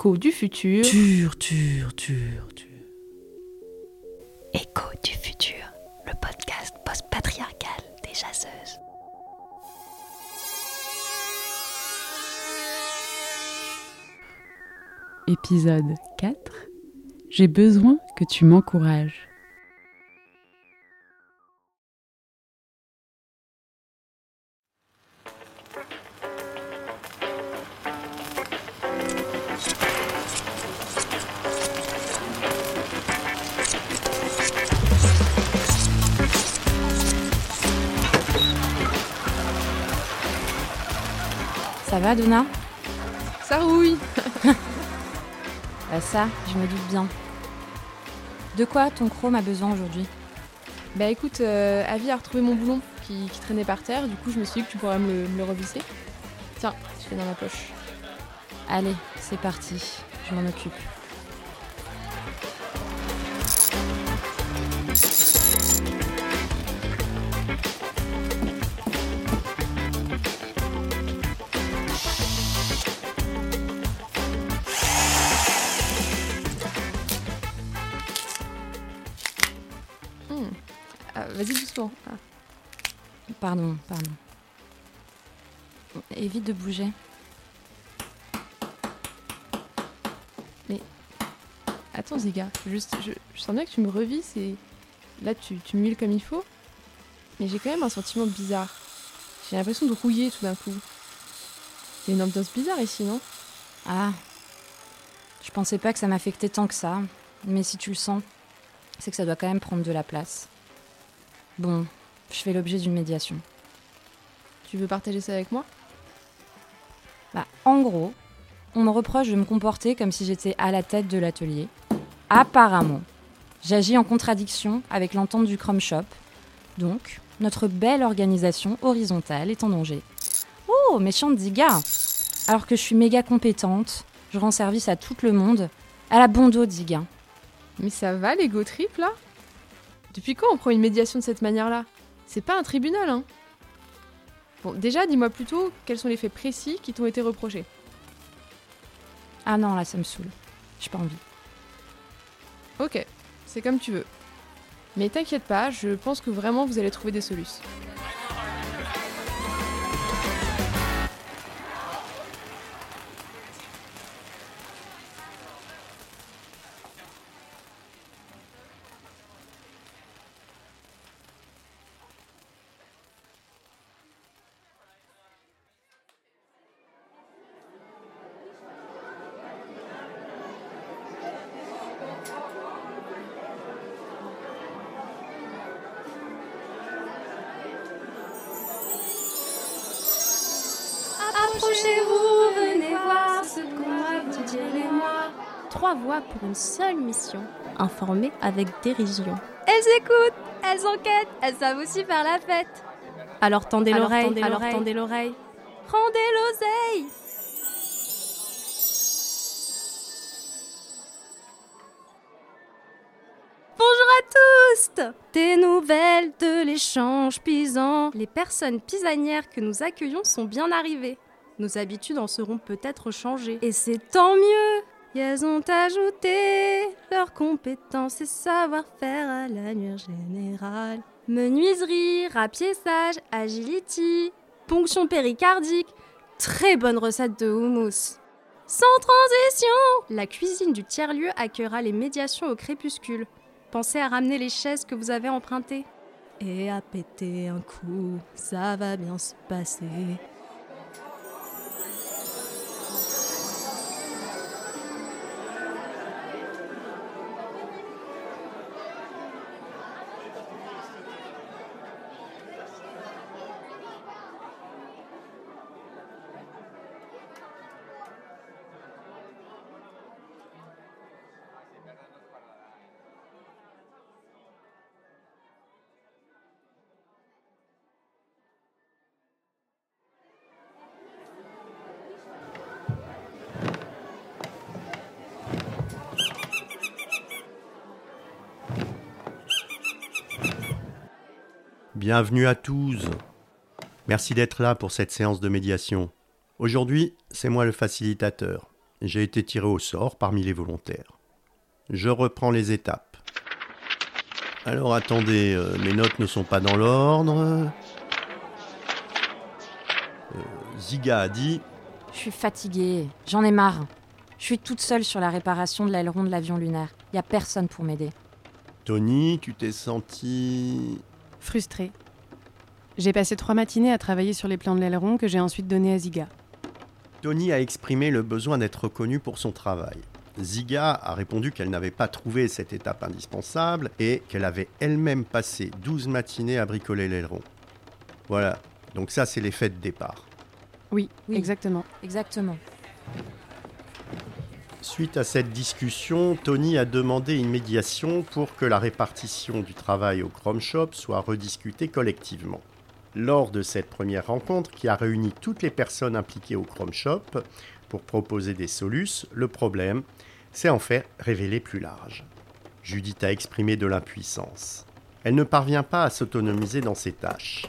Écho du futur. Tur, tur, tur, tur. Écho du futur, le podcast post-patriarcal des chasseuses. Épisode 4. J'ai besoin que tu m'encourages. Va, Donna Ça rouille Bah ça, je me doute bien. De quoi ton chrome a besoin aujourd'hui? Bah écoute, euh, Avi a retrouvé mon boulon qui, qui traînait par terre, du coup je me suis dit que tu pourrais me le, me le revisser. Tiens, je l'ai dans ma poche. Allez, c'est parti, je m'en occupe. Pardon, pardon. Évite de bouger. Attends Ziga, je, je sens bien que tu me revises et là tu, tu muiles comme il faut. Mais j'ai quand même un sentiment bizarre. J'ai l'impression de rouiller tout d'un coup. Il y a une ambiance bizarre ici, non? Ah, je pensais pas que ça m'affectait tant que ça. Mais si tu le sens, c'est que ça doit quand même prendre de la place. Bon, je fais l'objet d'une médiation. Tu veux partager ça avec moi? Bah, en gros, on me reproche de me comporter comme si j'étais à la tête de l'atelier. Apparemment, j'agis en contradiction avec l'entente du Chrome Shop. Donc, notre belle organisation horizontale est en danger. Oh, méchante Diga Alors que je suis méga compétente, je rends service à tout le monde. À la bondo, Diga. Mais ça va l'ego trip là? Depuis quand on prend une médiation de cette manière-là? C'est pas un tribunal, hein Bon, déjà, dis-moi plutôt quels sont les faits précis qui t'ont été reprochés? Ah non, là, ça me saoule. J'ai pas envie. Ok, c'est comme tu veux. Mais t'inquiète pas, je pense que vraiment vous allez trouver des solutions. Approchez-vous, venez voir ce qu'on dit et moi. Trois voix pour une seule mission, informer avec dérision. Elles écoutent, elles enquêtent, elles savent aussi faire la fête. Alors tendez l'oreille, alors l'oreille. tendez l'oreille. Rendez l'oseille Bonjour à tous Des nouvelles de l'échange pisant. Les personnes pisanières que nous accueillons sont bien arrivées. Nos habitudes en seront peut-être changées. Et c'est tant mieux Elles ont ajouté leurs compétences et savoir-faire à l'annuaire générale. Menuiserie, rapiessage, agility, ponction péricardique. Très bonne recette de houmous. Sans transition La cuisine du tiers-lieu accueillera les médiations au crépuscule. Pensez à ramener les chaises que vous avez empruntées. Et à péter un coup, ça va bien se passer. Bienvenue à tous. Merci d'être là pour cette séance de médiation. Aujourd'hui, c'est moi le facilitateur. j'ai été tiré au sort parmi les volontaires. Je reprends les étapes. Alors attendez, euh, mes notes ne sont pas dans l'ordre. Euh, Ziga a dit Je suis fatiguée, j'en ai marre. Je suis toute seule sur la réparation de l'aileron de l'avion lunaire. Y a personne pour m'aider. Tony, tu t'es senti. Frustrée. J'ai passé trois matinées à travailler sur les plans de l'aileron que j'ai ensuite donnés à Ziga. Tony a exprimé le besoin d'être reconnue pour son travail. Ziga a répondu qu'elle n'avait pas trouvé cette étape indispensable et qu'elle avait elle-même passé 12 matinées à bricoler l'aileron. Voilà, donc ça c'est l'effet de départ. Oui, Oui. exactement. Exactement. Suite à cette discussion, Tony a demandé une médiation pour que la répartition du travail au Chrome Shop soit rediscutée collectivement. Lors de cette première rencontre, qui a réuni toutes les personnes impliquées au Chrome Shop pour proposer des solutions, le problème s'est en fait révélé plus large. Judith a exprimé de l'impuissance. Elle ne parvient pas à s'autonomiser dans ses tâches.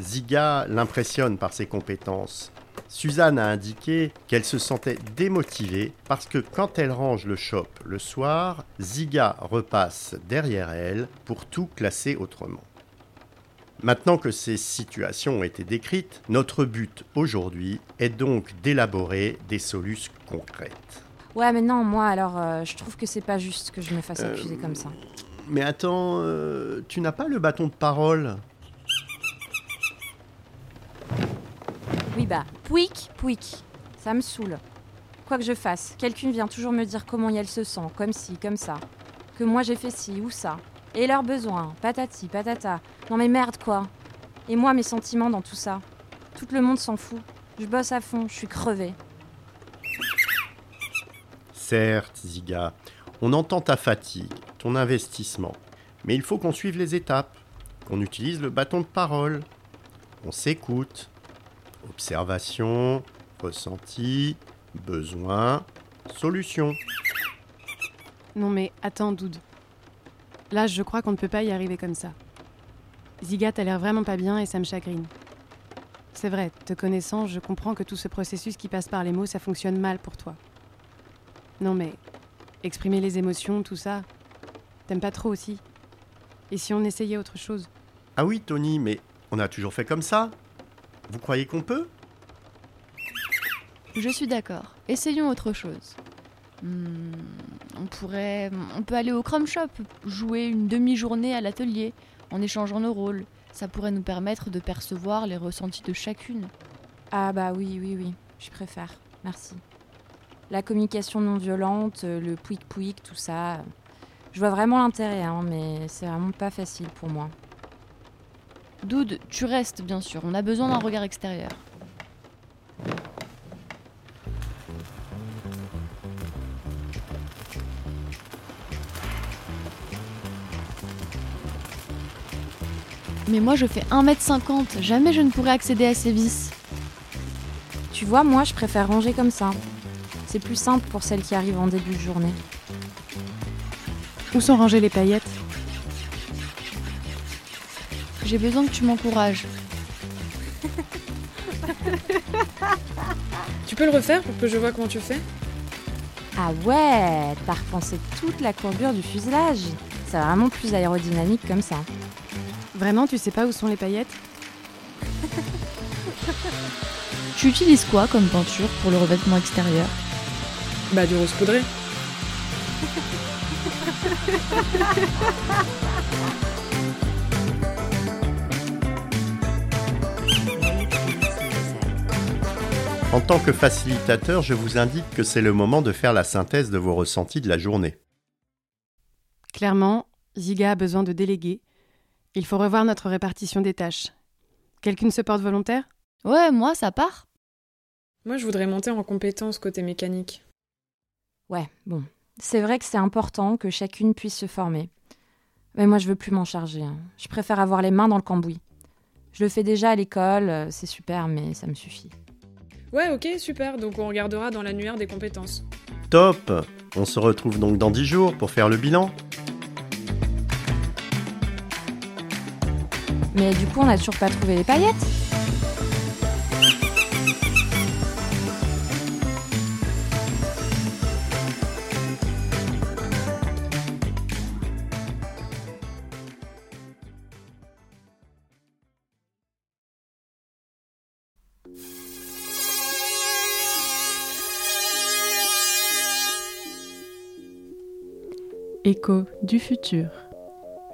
Ziga l'impressionne par ses compétences. Suzanne a indiqué qu'elle se sentait démotivée parce que quand elle range le shop le soir, Ziga repasse derrière elle pour tout classer autrement. Maintenant que ces situations ont été décrites, notre but aujourd'hui est donc d'élaborer des solutions concrètes. Ouais, mais non, moi alors, euh, je trouve que c'est pas juste que je me fasse Euh, accuser comme ça. Mais attends, euh, tu n'as pas le bâton de parole? Oui, bah, pouic, pouic. Ça me saoule. Quoi que je fasse, quelqu'un vient toujours me dire comment elle se sent, comme ci, comme ça. Que moi j'ai fait ci ou ça. Et leurs besoins, patati, patata. Non mais merde quoi. Et moi mes sentiments dans tout ça. Tout le monde s'en fout. Je bosse à fond, je suis crevée. Certes, Ziga, on entend ta fatigue, ton investissement. Mais il faut qu'on suive les étapes, qu'on utilise le bâton de parole. On s'écoute. Observation, ressenti, besoin, solution. Non mais attends, Doud. Là, je crois qu'on ne peut pas y arriver comme ça. Ziga, t'as l'air vraiment pas bien et ça me chagrine. C'est vrai, te connaissant, je comprends que tout ce processus qui passe par les mots, ça fonctionne mal pour toi. Non mais, exprimer les émotions, tout ça, t'aimes pas trop aussi? Et si on essayait autre chose? Ah oui, Tony, mais on a toujours fait comme ça Vous croyez qu'on peut? Je suis d'accord. Essayons autre chose. Hmm, on pourrait. On peut aller au Chrome Shop, jouer une demi-journée à l'atelier, en échangeant nos rôles. Ça pourrait nous permettre de percevoir les ressentis de chacune. Ah bah oui, oui, oui, je préfère. Merci. La communication non violente, le pouic pouic, tout ça. Je vois vraiment l'intérêt, hein, mais c'est vraiment pas facile pour moi. Doud, tu restes, bien sûr. On a besoin d'un regard extérieur. Mais moi, je fais 1m50. Jamais je ne pourrais accéder à ces vis. Tu vois, moi, je préfère ranger comme ça. C'est plus simple pour celles qui arrivent en début de journée. Où sont rangées les paillettes? J'ai besoin que tu m'encourages. Tu peux le refaire pour que je vois comment tu fais? Ah ouais, t'as repensé toute la courbure du fuselage. C'est vraiment plus aérodynamique comme ça. Vraiment, tu sais pas où sont les paillettes? Tu utilises quoi comme peinture pour le revêtement extérieur? Bah du rose poudré. En tant que facilitateur, je vous indique que c'est le moment de faire la synthèse de vos ressentis de la journée. Clairement, Ziga a besoin de déléguer. Il faut revoir notre répartition des tâches. Quelqu'un se porte volontaire? Ouais, moi, ça part. Moi, je voudrais monter en compétence côté mécanique. Ouais, bon. C'est vrai que c'est important que chacune puisse se former. Mais moi, je veux plus m'en charger. hein. Je préfère avoir les mains dans le cambouis. Je le fais déjà à l'école, euh, c'est super, mais ça me suffit. Ouais, ok, super. Donc on regardera dans l'annuaire des compétences. Top On se retrouve donc dans 10 jours pour faire le bilan. Mais du coup, on n'a toujours pas trouvé les paillettes. Écho du futur,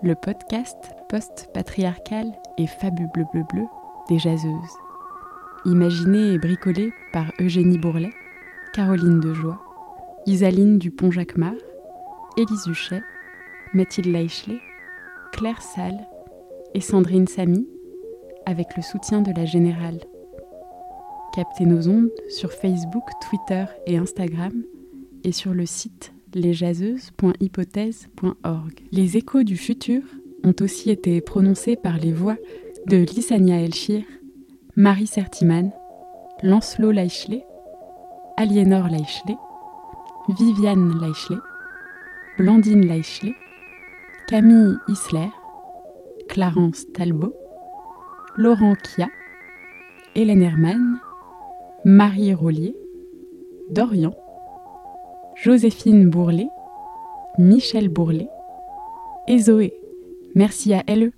le podcast post-patriarcal et fabule bleu bleu bleu des jaseuses. Imaginé et bricolé par Eugénie Bourlet, Caroline Dejoie, Isaline Dupont-Jacquemart, Élise Huchet, Mathilde Leichelet, Claire Salle et Sandrine Samy, avec le soutien de la Générale. Captez nos ondes sur Facebook, Twitter et Instagram et sur le site Les échos du futur ont aussi été prononcés par les voix de Lissania Elchir, Marie Sertiman, Lancelot Leichelet, Aliénor Leichelet, Viviane Leichelet, Blandine Leichelet, Camille Isler, Clarence Talbot, Laurent Kia, Hélène Hermann, Marie Rollier, Dorian, Joséphine Bourlet, Michel Bourlet et Zoé. Merci à LE